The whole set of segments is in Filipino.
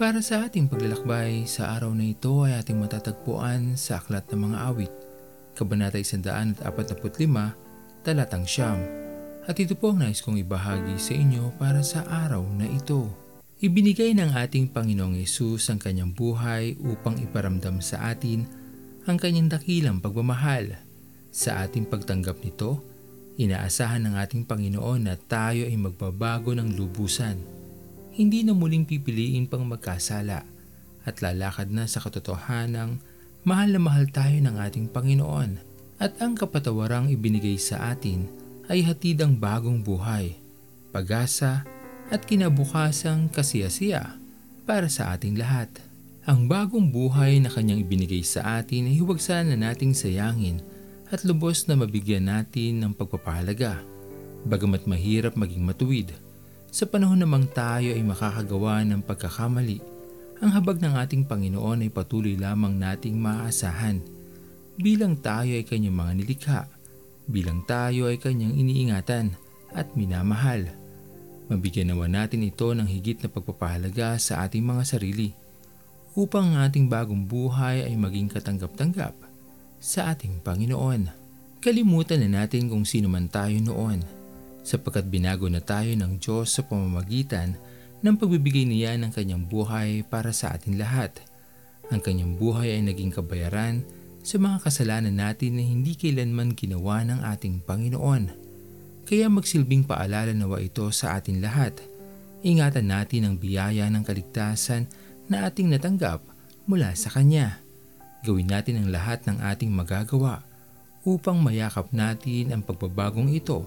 Para sa ating paglalakbay, sa araw na ito ay ating matatagpuan sa Aklat ng Mga Awit, Kabanata 145, Talatang Siyam. At ito po ang nais kong ibahagi sa inyo para sa araw na ito. Ibinigay ng ating Panginoong Yesus ang kanyang buhay upang iparamdam sa atin ang kanyang dakilang pagmamahal. Sa ating pagtanggap nito, inaasahan ng ating Panginoon na tayo ay magbabago ng lubusan hindi na muling pipiliin pang magkasala at lalakad na sa katotohanang mahal na mahal tayo ng ating Panginoon at ang kapatawarang ibinigay sa atin ay hatid ang bagong buhay, pag-asa at kinabukasang kasiyasiya para sa ating lahat. Ang bagong buhay na kanyang ibinigay sa atin ay huwag sana nating sayangin at lubos na mabigyan natin ng pagpapahalaga. Bagamat mahirap maging matuwid, sa panahon namang tayo ay makakagawa ng pagkakamali, ang habag ng ating Panginoon ay patuloy lamang nating maaasahan. Bilang tayo ay kanyang mga nilikha, bilang tayo ay kanyang iniingatan at minamahal. Mabigyan nawa natin ito ng higit na pagpapahalaga sa ating mga sarili upang ang ating bagong buhay ay maging katanggap-tanggap sa ating Panginoon. Kalimutan na natin kung sino man tayo noon sapagkat binago na tayo ng Diyos sa pamamagitan ng pagbibigay niya ng kanyang buhay para sa atin lahat. Ang kanyang buhay ay naging kabayaran sa mga kasalanan natin na hindi kailanman ginawa ng ating Panginoon. Kaya magsilbing paalala nawa ito sa atin lahat. Ingatan natin ang biyaya ng kaligtasan na ating natanggap mula sa Kanya. Gawin natin ang lahat ng ating magagawa upang mayakap natin ang pagbabagong ito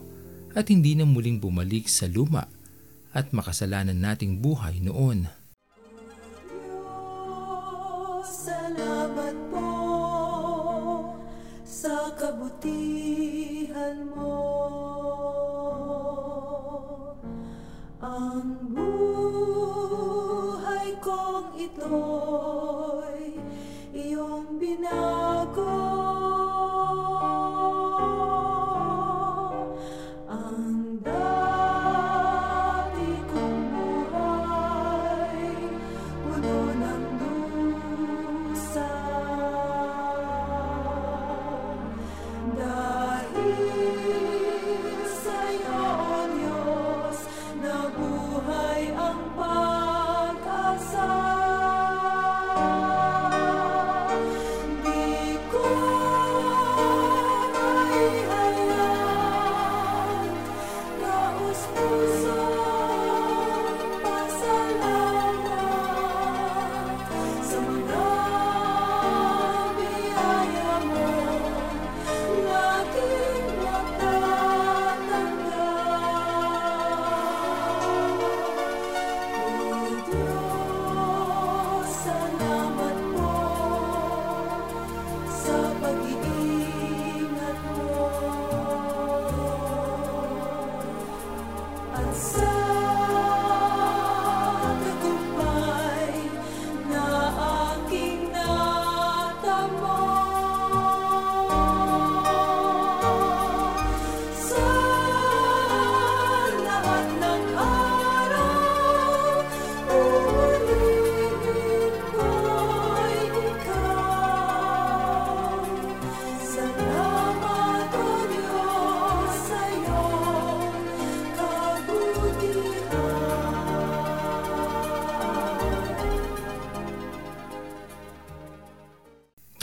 at hindi na muling bumalik sa luma at makasalanan nating buhay noon. Salamat po sa kabutihan mo. Ang buhay kong ito'y iyong binago.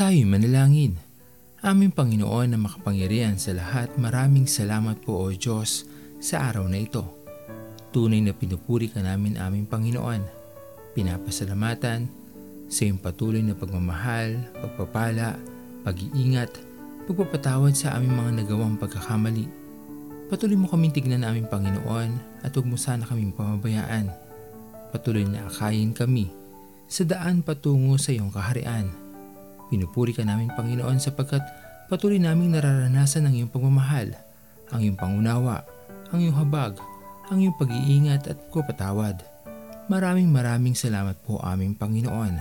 Tayo'y manalangin. Aming Panginoon na makapangyarihan sa lahat, maraming salamat po o Diyos sa araw na ito. Tunay na pinupuri ka namin aming Panginoon. Pinapasalamatan sa iyong patuloy na pagmamahal, pagpapala, pag-iingat, pagpapatawad sa aming mga nagawang pagkakamali. Patuloy mo kaming tignan aming Panginoon at huwag mo sana kaming pamabayaan. Patuloy na akayin kami sa daan patungo sa iyong kaharian Pinupuri ka namin Panginoon sapagkat patuloy naming nararanasan ang iyong pagmamahal, ang iyong pangunawa, ang iyong habag, ang iyong pag-iingat at kapatawad. Maraming maraming salamat po aming Panginoon.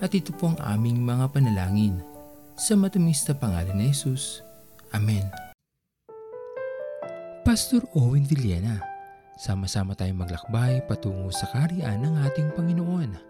At ito po ang aming mga panalangin. Sa matamis na pangalan ni Jesus. Amen. Pastor Owen Villena, sama-sama tayong maglakbay patungo sa kariyan ng ating Panginoon.